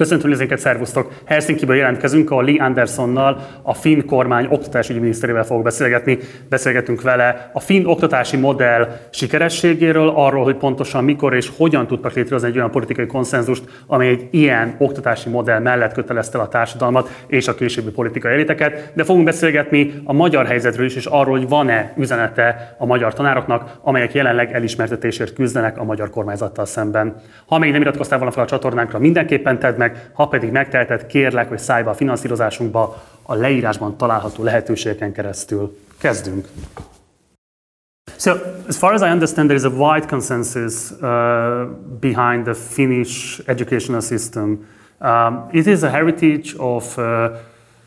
Köszöntöm nézőinket, szervusztok! Helsinki-ből jelentkezünk, a Lee Andersonnal, a finn kormány oktatási miniszterével fogok beszélgetni. Beszélgetünk vele a finn oktatási modell sikerességéről, arról, hogy pontosan mikor és hogyan tudtak létrehozni egy olyan politikai konszenzust, amely egy ilyen oktatási modell mellett kötelezte a társadalmat és a későbbi politikai eliteket. De fogunk beszélgetni a magyar helyzetről is, és arról, hogy van-e üzenete a magyar tanároknak, amelyek jelenleg elismertetésért küzdenek a magyar kormányzattal szemben. Ha még nem iratkoztál volna fel a csatornánkra, mindenképpen tedd meg, meg, ha pedig megteheted, kérlek, hogy szállj be a finanszírozásunkba a leírásban található lehetőségeken keresztül. Kezdünk! So, as far as I understand, there is a wide consensus uh, behind the Finnish educational system. Um, it is a heritage of uh,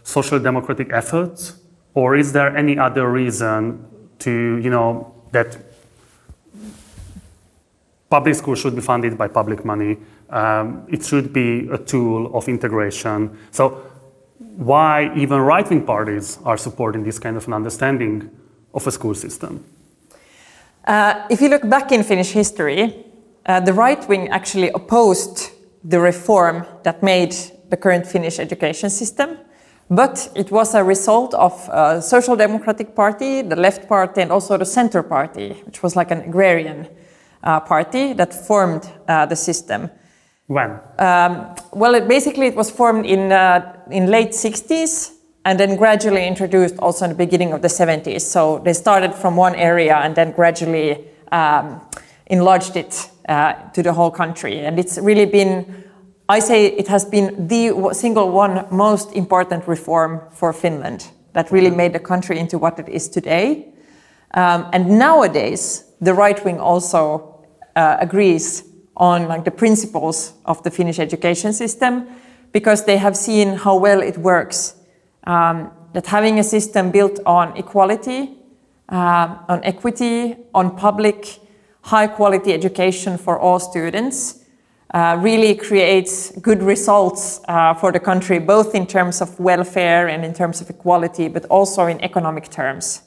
social democratic efforts, or is there any other reason to, you know, that public schools should be funded by public money um, it should be a tool of integration. So, why even right wing parties are supporting this kind of an understanding of a school system? Uh, if you look back in Finnish history, uh, the right wing actually opposed the reform that made the current Finnish education system. But it was a result of a social democratic party, the left party, and also the center party, which was like an agrarian uh, party that formed uh, the system. When? Um, well, it, basically, it was formed in uh, in late 60s and then gradually introduced also in the beginning of the 70s. So they started from one area and then gradually um, enlarged it uh, to the whole country. And it's really been, I say, it has been the single one most important reform for Finland that really made the country into what it is today. Um, and nowadays, the right wing also uh, agrees on like the principles of the Finnish education system because they have seen how well it works. Um, that having a system built on equality, uh, on equity, on public, high quality education for all students uh, really creates good results uh, for the country, both in terms of welfare and in terms of equality, but also in economic terms.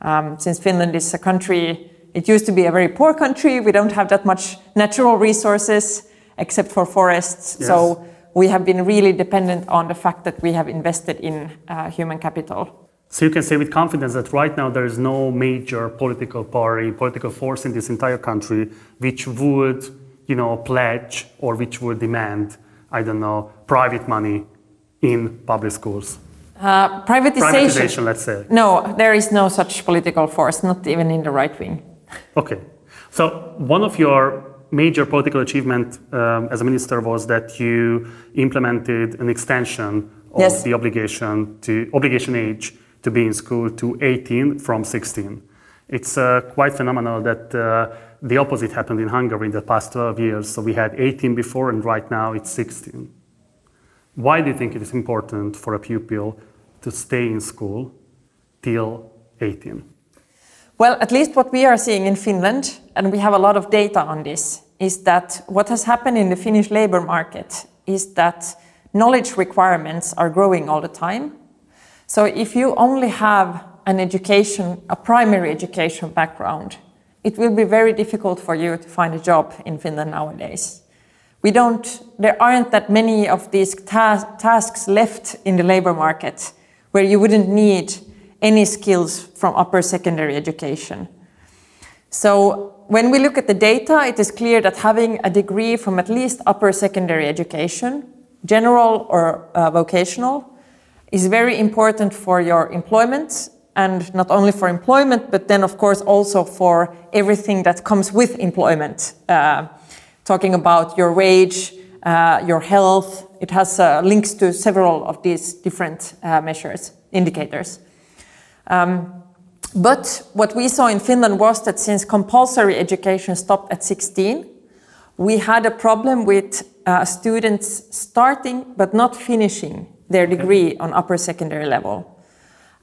Um, since Finland is a country it used to be a very poor country. We don't have that much natural resources except for forests. Yes. So we have been really dependent on the fact that we have invested in uh, human capital. So you can say with confidence that right now there is no major political party, political force in this entire country which would, you know, pledge or which would demand, I don't know, private money in public schools. Uh, privatization. Privatization, let's say. No, there is no such political force, not even in the right wing. Okay. So one of your major political achievement um, as a minister was that you implemented an extension of yes. the obligation to obligation age to be in school to 18 from 16. It's uh, quite phenomenal that uh, the opposite happened in Hungary in the past 12 years. So we had 18 before, and right now it's 16. Why do you think it is important for a pupil to stay in school till 18? Well, at least what we are seeing in Finland, and we have a lot of data on this, is that what has happened in the Finnish labor market is that knowledge requirements are growing all the time. So if you only have an education, a primary education background, it will be very difficult for you to find a job in Finland nowadays. We don't, there aren't that many of these ta tasks left in the labor market where you wouldn't need any skills from upper secondary education. So when we look at the data, it is clear that having a degree from at least upper secondary education, general or uh, vocational, is very important for your employment and not only for employment, but then of course also for everything that comes with employment. Uh, talking about your wage, uh, your health, it has uh, links to several of these different uh, measures, indicators. Um, but what we saw in Finland was that since compulsory education stopped at 16, we had a problem with uh, students starting but not finishing their degree on upper secondary level.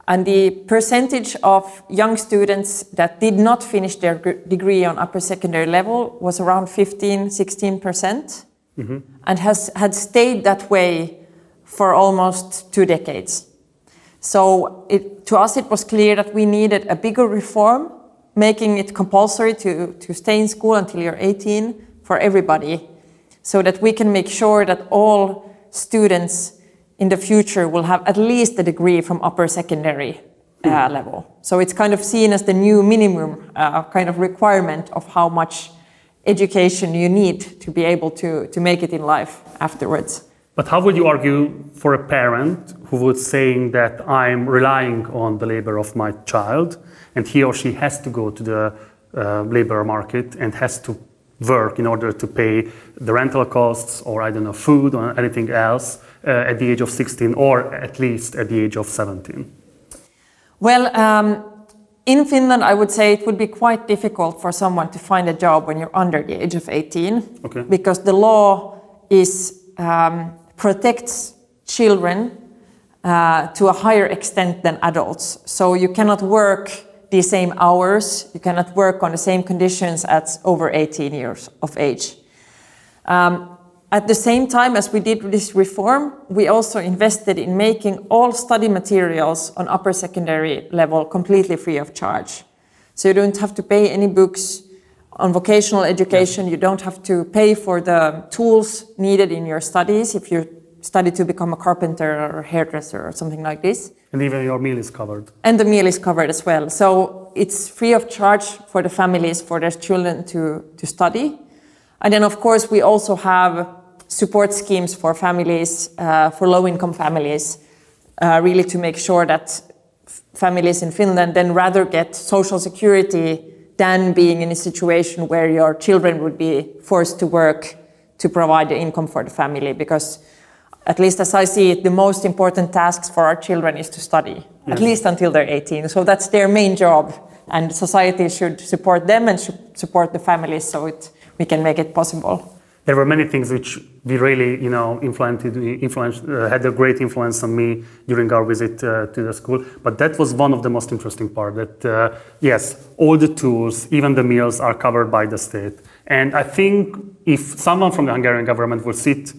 And the percentage of young students that did not finish their degree on upper secondary level was around 15, 16%, percent mm -hmm. and has had stayed that way for almost two decades. So it, to us, it was clear that we needed a bigger reform, making it compulsory to, to stay in school until you're 18 for everybody, so that we can make sure that all students in the future will have at least a degree from upper secondary uh, level. So it's kind of seen as the new minimum uh, kind of requirement of how much education you need to be able to, to make it in life afterwards. But how would you argue for a parent who would saying that I'm relying on the labor of my child and he or she has to go to the uh, labor market and has to work in order to pay the rental costs or I don't know food or anything else uh, at the age of 16 or at least at the age of 17? Well, um, in Finland, I would say it would be quite difficult for someone to find a job when you're under the age of 18, Okay. because the law is um, protects children uh, to a higher extent than adults. So you cannot work the same hours, you cannot work on the same conditions as over 18 years of age. Um, at the same time as we did this reform, we also invested in making all study materials on upper secondary level completely free of charge. So you don't have to pay any books on vocational education, you don't have to pay for the tools needed in your studies if you study to become a carpenter or a hairdresser or something like this. And even your meal is covered. And the meal is covered as well. So it's free of charge for the families, for their children to, to study. And then, of course, we also have support schemes for families, uh, for low income families, uh, really to make sure that families in Finland then rather get social security than being in a situation where your children would be forced to work to provide the income for the family. Because, at least as I see it, the most important tasks for our children is to study, at least until they're 18. So that's their main job. And society should support them and should support the families so it, we can make it possible. There were many things which we really, you know, influenced, influenced uh, had a great influence on me during our visit uh, to the school. But that was one of the most interesting part. That uh, yes, all the tools, even the meals, are covered by the state. And I think if someone from the Hungarian government would sit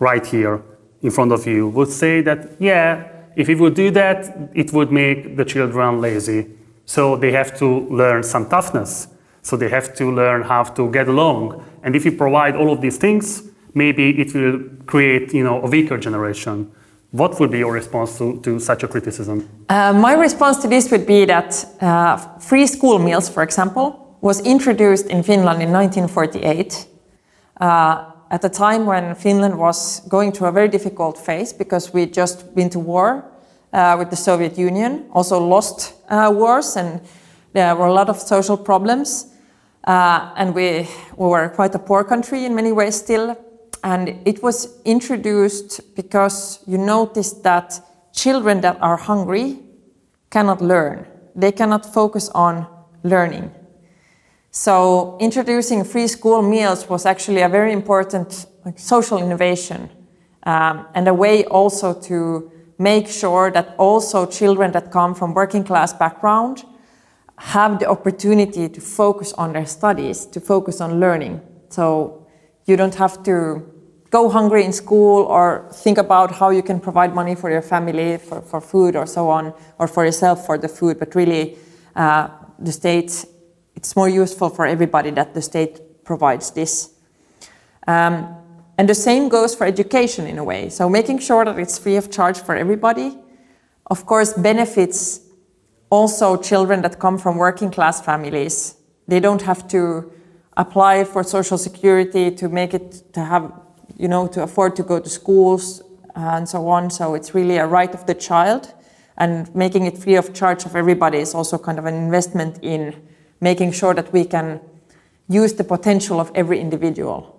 right here in front of you, would say that yeah, if we would do that, it would make the children lazy. So they have to learn some toughness. So they have to learn how to get along. And if you provide all of these things, maybe it will create, you know, a weaker generation. What would be your response to, to such a criticism? Uh, my response to this would be that uh, free school meals, for example, was introduced in Finland in 1948 uh, at a time when Finland was going through a very difficult phase because we'd just been to war uh, with the Soviet Union, also lost uh, wars, and there were a lot of social problems. Uh, and we, we were quite a poor country in many ways still. And it was introduced because you noticed that children that are hungry cannot learn. They cannot focus on learning. So introducing free school meals was actually a very important like, social innovation um, and a way also to make sure that also children that come from working class background have the opportunity to focus on their studies, to focus on learning. So you don't have to go hungry in school or think about how you can provide money for your family for, for food or so on, or for yourself for the food, but really uh, the state, it's more useful for everybody that the state provides this. Um, and the same goes for education in a way. So making sure that it's free of charge for everybody, of course, benefits also children that come from working class families. They don't have to apply for social security to make it to have, you know, to afford to go to schools and so on. So it's really a right of the child. And making it free of charge of everybody is also kind of an investment in making sure that we can use the potential of every individual.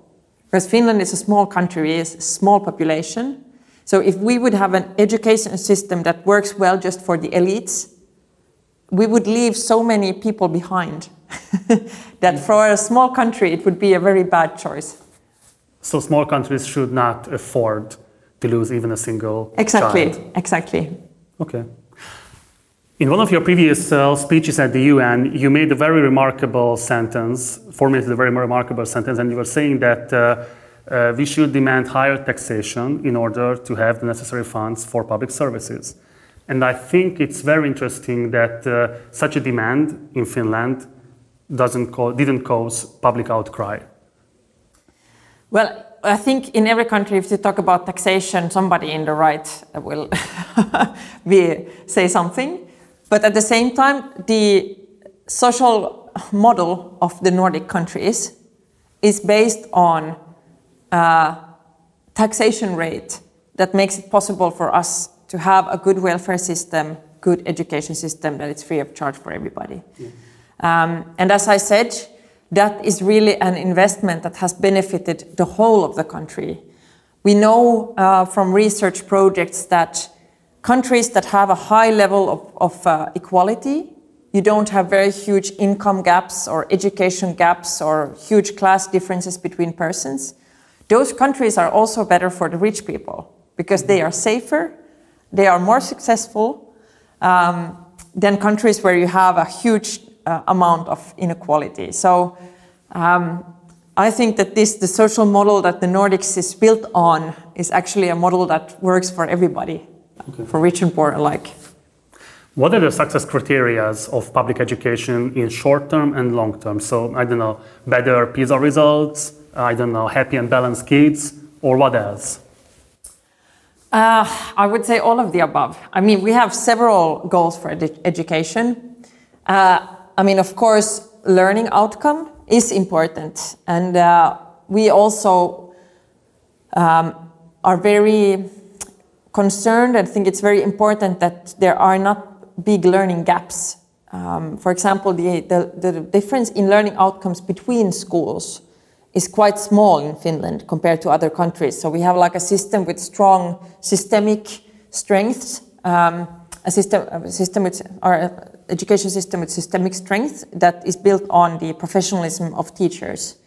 Because Finland is a small country, it's a small population. So if we would have an education system that works well just for the elites, we would leave so many people behind that for a small country it would be a very bad choice. So small countries should not afford to lose even a single Exactly, child. exactly. Okay. In one of your previous uh, speeches at the UN, you made a very remarkable sentence, formulated a very remarkable sentence, and you were saying that uh, uh, we should demand higher taxation in order to have the necessary funds for public services. And I think it's very interesting that uh, such a demand in Finland doesn't co- didn't cause public outcry. Well, I think in every country, if you talk about taxation, somebody in the right will be, say something. But at the same time, the social model of the Nordic countries is based on a taxation rate that makes it possible for us to have a good welfare system, good education system that is free of charge for everybody. Yeah. Um, and as I said, that is really an investment that has benefited the whole of the country. We know uh, from research projects that countries that have a high level of, of uh, equality, you don't have very huge income gaps or education gaps or huge class differences between persons. Those countries are also better for the rich people because they are safer, they are more successful um, than countries where you have a huge uh, amount of inequality. So um, I think that this, the social model that the Nordics is built on, is actually a model that works for everybody, okay. for rich and poor alike. What are the success criteria of public education in short term and long term? So, I don't know, better PISA results, I don't know, happy and balanced kids, or what else? Uh, I would say all of the above. I mean, we have several goals for ed- education. Uh, I mean, of course, learning outcome is important. And uh, we also um, are very concerned and think it's very important that there are not big learning gaps. Um, for example, the, the, the difference in learning outcomes between schools is quite small in Finland compared to other countries. So we have like a system with strong systemic strengths, um, a system, a system with our education system with systemic strength that is built on the professionalism of teachers.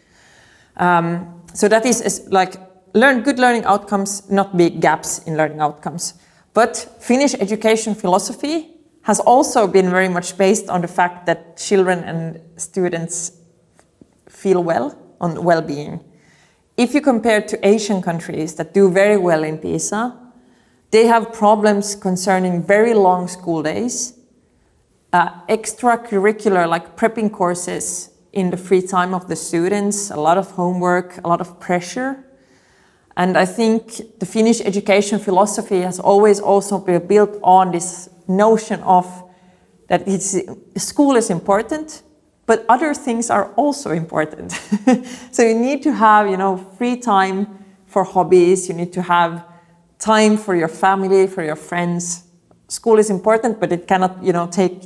Um, so that is, is like learn good learning outcomes, not big gaps in learning outcomes. But Finnish education philosophy has also been very much based on the fact that children and students feel well on well-being. If you compare to Asian countries that do very well in PISA, they have problems concerning very long school days, uh, extracurricular, like prepping courses in the free time of the students, a lot of homework, a lot of pressure. And I think the Finnish education philosophy has always also been built on this notion of that school is important, but other things are also important. so you need to have, you know, free time for hobbies. You need to have time for your family, for your friends. School is important, but it cannot, you know, take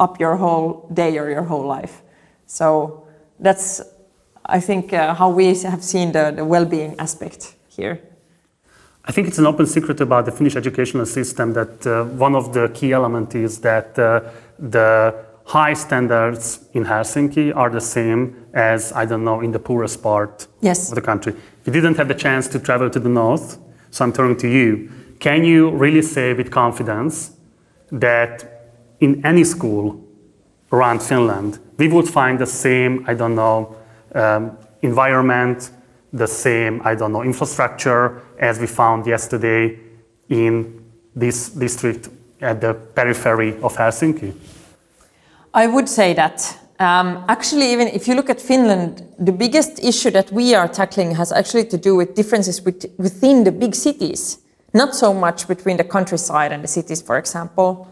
up your whole day or your whole life. So that's, I think, uh, how we have seen the, the well-being aspect here. I think it's an open secret about the Finnish educational system that uh, one of the key elements is that uh, the high standards in Helsinki are the same as, I don't know, in the poorest part yes. of the country. If you didn't have the chance to travel to the north, so I'm turning to you, can you really say with confidence that in any school around Finland, we would find the same, I don't know, um, environment, the same, I don't know, infrastructure as we found yesterday in this district at the periphery of Helsinki? I would say that. Um, actually, even if you look at Finland, the biggest issue that we are tackling has actually to do with differences with, within the big cities, not so much between the countryside and the cities, for example.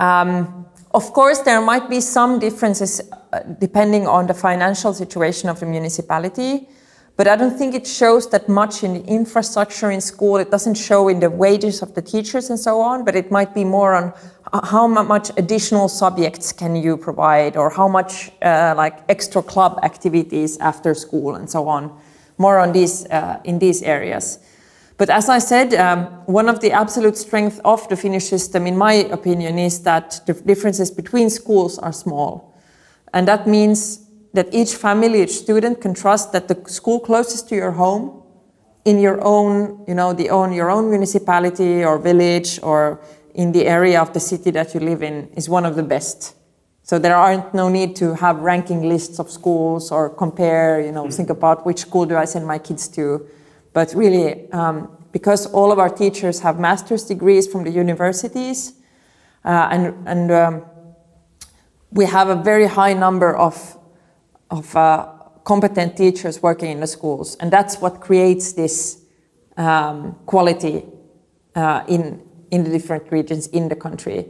Um, of course, there might be some differences uh, depending on the financial situation of the municipality, but I don't think it shows that much in the infrastructure in school. It doesn't show in the wages of the teachers and so on, but it might be more on how much additional subjects can you provide or how much uh, like extra club activities after school and so on, more on these uh, in these areas. But as I said, um, one of the absolute strengths of the Finnish system, in my opinion, is that the differences between schools are small. And that means that each family, each student can trust that the school closest to your home, in your own, you know, the own, your own municipality or village or in the area of the city that you live in is one of the best. So there aren't no need to have ranking lists of schools or compare, you know, think about which school do I send my kids to. But really, um, because all of our teachers have master's degrees from the universities, uh, and, and um, we have a very high number of, of uh, competent teachers working in the schools. And that's what creates this um, quality uh, in, in the different regions in the country.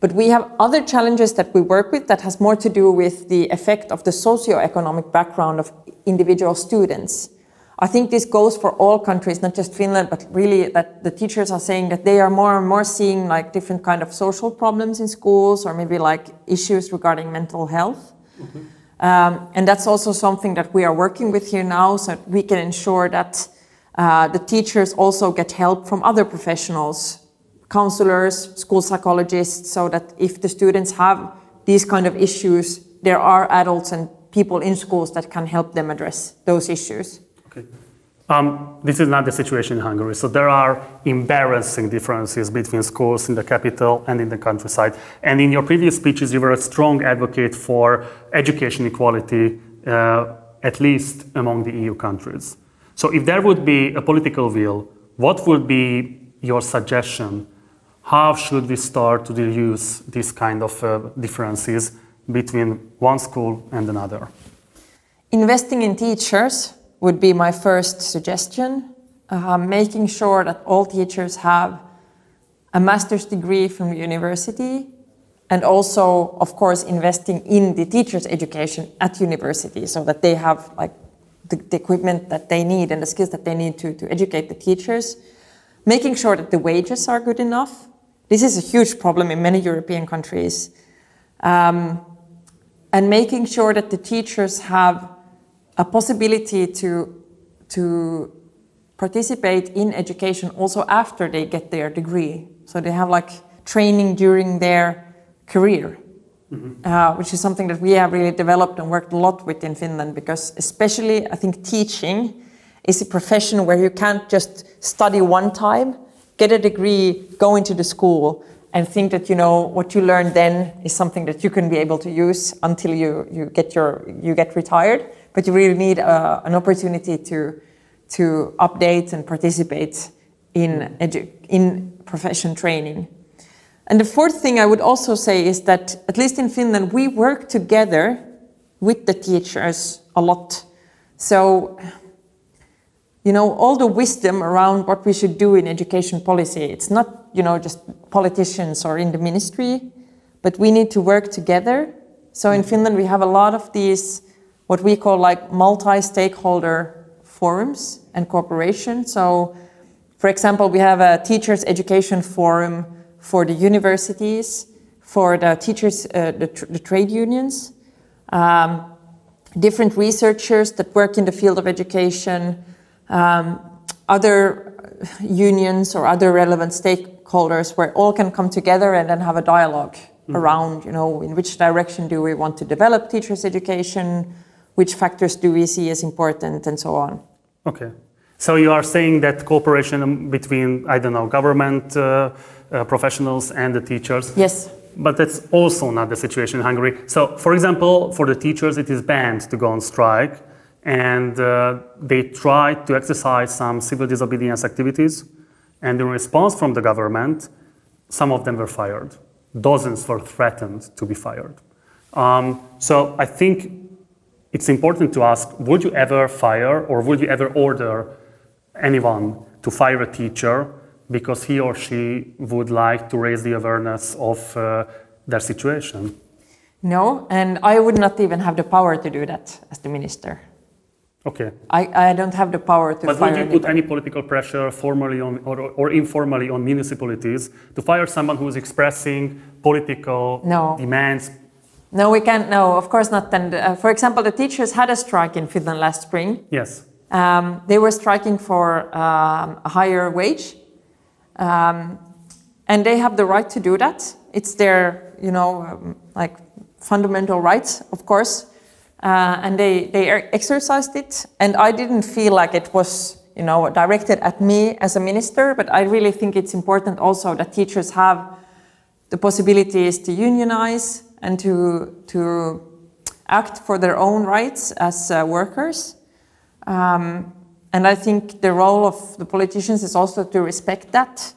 But we have other challenges that we work with that has more to do with the effect of the socio-economic background of individual students. I think this goes for all countries, not just Finland, but really that the teachers are saying that they are more and more seeing like different kind of social problems in schools or maybe like issues regarding mental health. Mm-hmm. Um, and that's also something that we are working with here now so that we can ensure that uh, the teachers also get help from other professionals, counselors, school psychologists, so that if the students have these kind of issues, there are adults and people in schools that can help them address those issues. Okay. Um, this is not the situation in Hungary. So there are embarrassing differences between schools in the capital and in the countryside. And in your previous speeches, you were a strong advocate for education equality, uh, at least among the EU countries. So if there would be a political will, what would be your suggestion? How should we start to reduce these kind of uh, differences between one school and another? Investing in teachers would be my first suggestion. Uh, making sure that all teachers have a master's degree from university and also of course investing in the teachers education at university so that they have like the, the, equipment that they need and the skills that they need to, to educate the teachers making sure that the wages are good enough this is a huge problem in many european countries um, and making sure that the teachers have a possibility to, to participate in education also after they get their degree. So they have like training during their career, mm-hmm. uh, which is something that we have really developed and worked a lot with in Finland because, especially, I think teaching is a profession where you can't just study one time, get a degree, go into the school, and think that you know what you learned then is something that you can be able to use until you, you get your you get retired but you really need uh, an opportunity to to update and participate in edu- in profession training. And the fourth thing I would also say is that at least in Finland we work together with the teachers a lot. So you know all the wisdom around what we should do in education policy. It's not you know just politicians or in the ministry but we need to work together. So in finland we have a lot of these what we call like multi-stakeholder forums and cooperation. So, for example, we have a teachers education forum for the universities, for the teachers, uh, the, tr the, trade unions, um, different researchers that work in the field of education, um, other unions or other relevant stakeholders where all can come together and then have a dialogue mm around, you know, in which direction do we want to develop teachers education, which factors do we see as important, and so on. Okay. So you are saying that cooperation between, I don't know, government uh, uh, professionals and the teachers. Yes. But that's also not the situation in Hungary. So, for example, for the teachers, it is banned to go on strike, and uh, they tried to exercise some civil disobedience activities. And in response from the government, some of them were fired. Dozens were threatened to be fired. Um, so I think it's important to ask would you ever fire or would you ever order anyone to fire a teacher because he or she would like to raise the awareness of uh, their situation? No, and I would not even have the power to do that as the minister. Okay. I, I don't have the power to but fire. But would you put any political pressure, formally on, or, or informally, on municipalities to fire someone who is expressing political no. demands, no, we can't. No, of course not. And uh, for example, the teachers had a strike in Finland last spring. Yes. Um, they were striking for um, a higher wage, um, and they have the right to do that. It's their, you know, um, like fundamental rights, of course. Uh, and they they exercised it. And I didn't feel like it was, you know, directed at me as a minister. But I really think it's important also that teachers have the possibilities to unionize and to, to act for their own rights as uh, workers. Um, and I think the role of the politicians is also to respect that,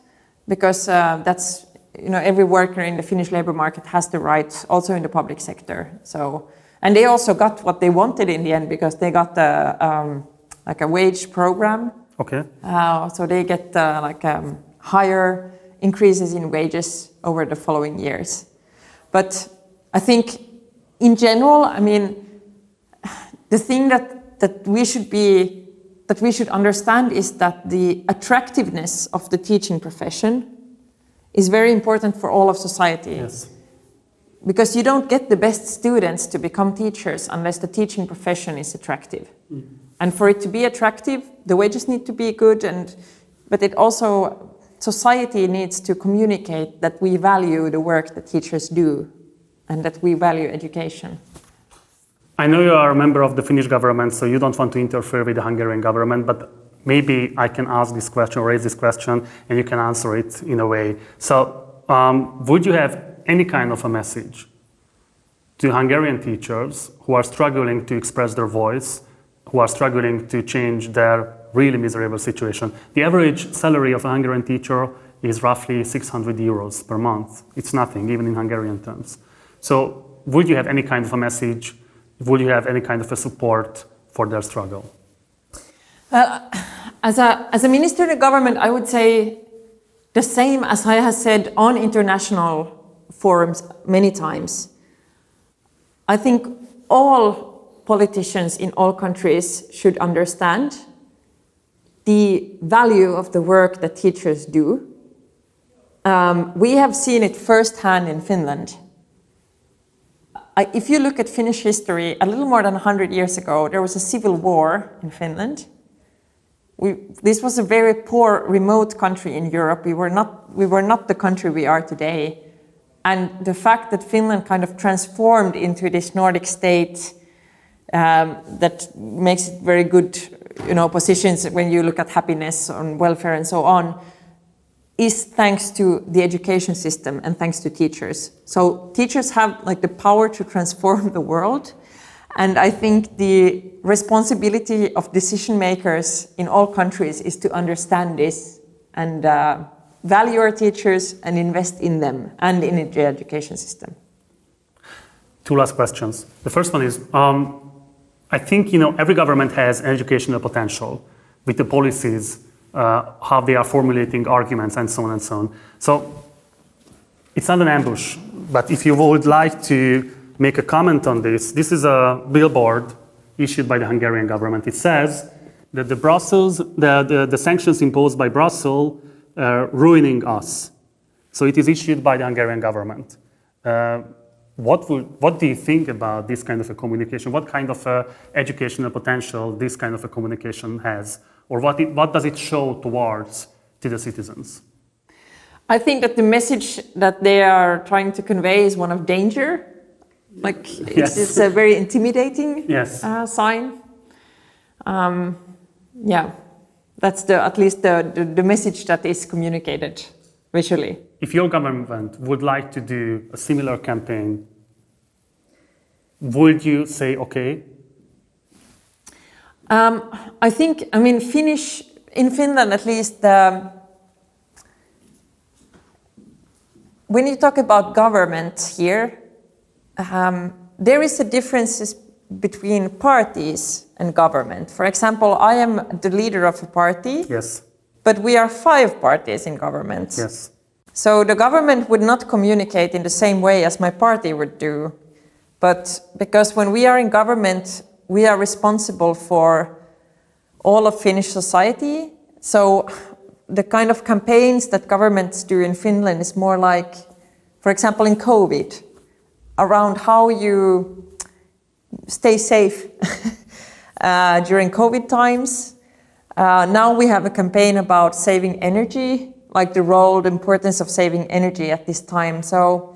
because uh, that's you know every worker in the Finnish labor market has the right, also in the public sector. So and they also got what they wanted in the end because they got a, um, like a wage program. Okay. Uh, so they get uh, like um, higher increases in wages over the following years. But I think in general, I mean, the thing that, that we should be that we should understand is that the attractiveness of the teaching profession is very important for all of society. Yes. Because you don't get the best students to become teachers unless the teaching profession is attractive. Mm. And for it to be attractive, the wages need to be good and but it also society needs to communicate that we value the work that teachers do and that we value education. I know you are a member of the Finnish government, so you don't want to interfere with the Hungarian government, but maybe I can ask this question, raise this question, and you can answer it in a way. So, um, would you have any kind of a message to Hungarian teachers who are struggling to express their voice, who are struggling to change their really miserable situation? The average salary of a Hungarian teacher is roughly 600 euros per month. It's nothing, even in Hungarian terms. So, would you have any kind of a message Would you have any kind of a support for their struggle? Well, as a, as a minister in the government, I would say the same as I have said on international forums many times. I think all politicians in all countries should understand the value of the work that teachers do. Um, we have seen it firsthand in Finland if you look at Finnish history, a little more than 100 years ago, there was a civil war in Finland. We, this was a very poor, remote country in Europe. We were, not, we were not the country we are today. And the fact that Finland kind of transformed into this Nordic state um, that makes it very good you know, positions when you look at happiness and welfare and so on, is thanks to the education system and thanks to teachers. So teachers have like the power to transform the world. And I think the responsibility of decision makers in all countries is to understand this and uh, value our teachers and invest in them and in the education system. Two last questions. The first one is um, I think you know every government has educational potential with the policies uh, how they are formulating arguments and so on and so on. So it's not an ambush, but if you would like to make a comment on this, this is a billboard issued by the Hungarian government. It says that the Brussels, the, the, the sanctions imposed by Brussels are ruining us. So it is issued by the Hungarian government. Uh, what, would, what do you think about this kind of a communication? What kind of uh, educational potential this kind of a communication has? or what, it, what does it show towards to the citizens? I think that the message that they are trying to convey is one of danger. Like yes. it's, it's, a very intimidating yes. uh, sign. Um, yeah, that's the at least the, the, the message that is communicated visually. If your government would like to do a similar campaign, would you say okay? Um, I think, I mean, Finnish, in Finland at least, um, when you talk about government here, um, there is a difference between parties and government. For example, I am the leader of a party. Yes. But we are five parties in government. Yes. So the government would not communicate in the same way as my party would do. But because when we are in government, we are responsible for all of Finnish society. So the kind of campaigns that governments do in Finland is more like, for example, in COVID, around how you stay safe uh, during COVID times. Uh, now we have a campaign about saving energy, like the role, the importance of saving energy at this time. So,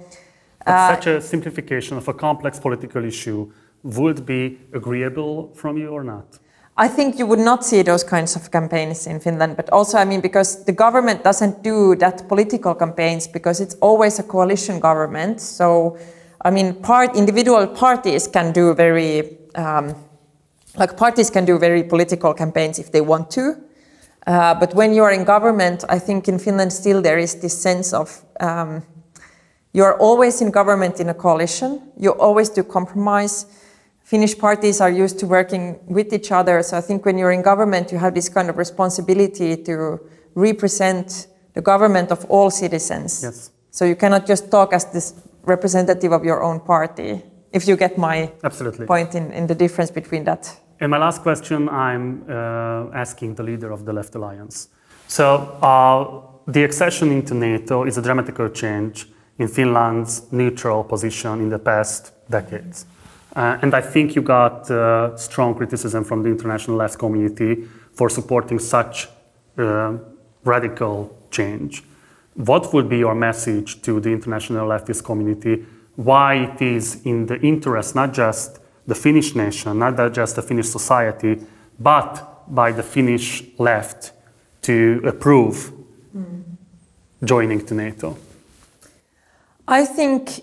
uh, such a simplification of a complex political issue would be agreeable from you or not? I think you would not see those kinds of campaigns in Finland, but also, I mean, because the government doesn't do that political campaigns because it's always a coalition government. So, I mean, part individual parties can do very, um, like parties can do very political campaigns if they want to. Uh, but when you are in government, I think in Finland still there is this sense of um, you are always in government in a coalition. You always do compromise Finnish parties are used to working with each other. So I think when you're in government, you have this kind of responsibility to represent the government of all citizens. Yes. So you cannot just talk as this representative of your own party. If you get my Absolutely. point in, in the difference between that. And my last question, I'm uh, asking the leader of the Left Alliance. So uh, the accession into NATO is a dramatical change in Finland's neutral position in the past decades. Uh, and I think you got uh, strong criticism from the international left community for supporting such uh, radical change. What would be your message to the international leftist community? Why it is in the interest, not just the Finnish nation, not just the Finnish society, but by the Finnish left to approve mm. joining to NATO? I think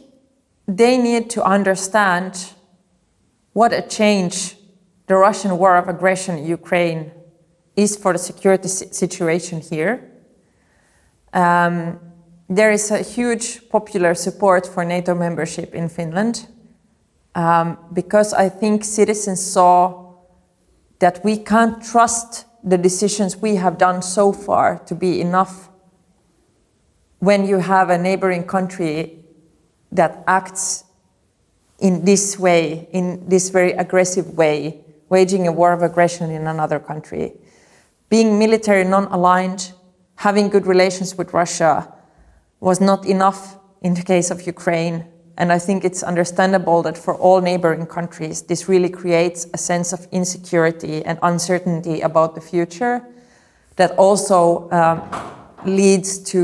they need to understand what a change the Russian war of aggression in Ukraine is for the security situation here. Um, there is a huge popular support for NATO membership in Finland um, because I think citizens saw that we can't trust the decisions we have done so far to be enough when you have a neighboring country that acts in this way, in this very aggressive way, waging a war of aggression in another country. Being military non aligned, having good relations with Russia was not enough in the case of Ukraine. And I think it's understandable that for all neighboring countries, this really creates a sense of insecurity and uncertainty about the future that also um, leads to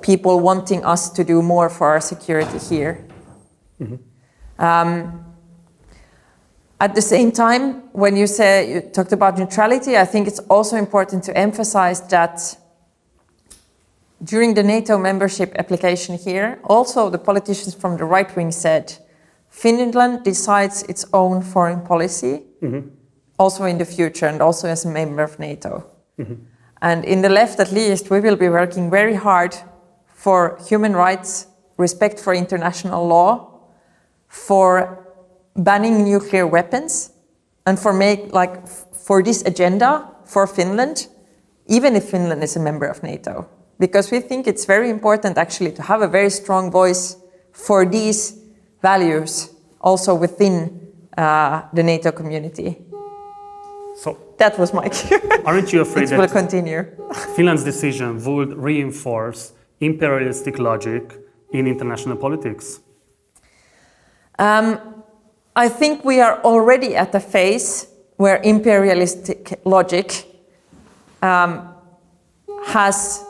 people wanting us to do more for our security here. Mm-hmm. Um, at the same time, when you say you talked about neutrality, I think it's also important to emphasize that during the NATO membership application here, also the politicians from the right wing said Finland decides its own foreign policy, mm-hmm. also in the future, and also as a member of NATO. Mm-hmm. And in the left, at least, we will be working very hard for human rights, respect for international law, for banning nuclear weapons and for make like for this agenda for Finland, even if Finland is a member of NATO, because we think it's very important actually to have a very strong voice for these values also within uh, the NATO community. So that was my cue. Aren't you afraid it that will continue? Finland's decision would reinforce imperialistic logic in international politics? Um, I think we are already at a phase where imperialistic logic um, has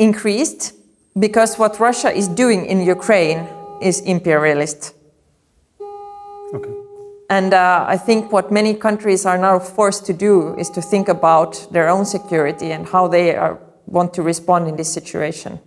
increased because what Russia is doing in Ukraine is imperialist. Okay. And uh, I think what many countries are now forced to do is to think about their own security and how they are, want to respond in this situation.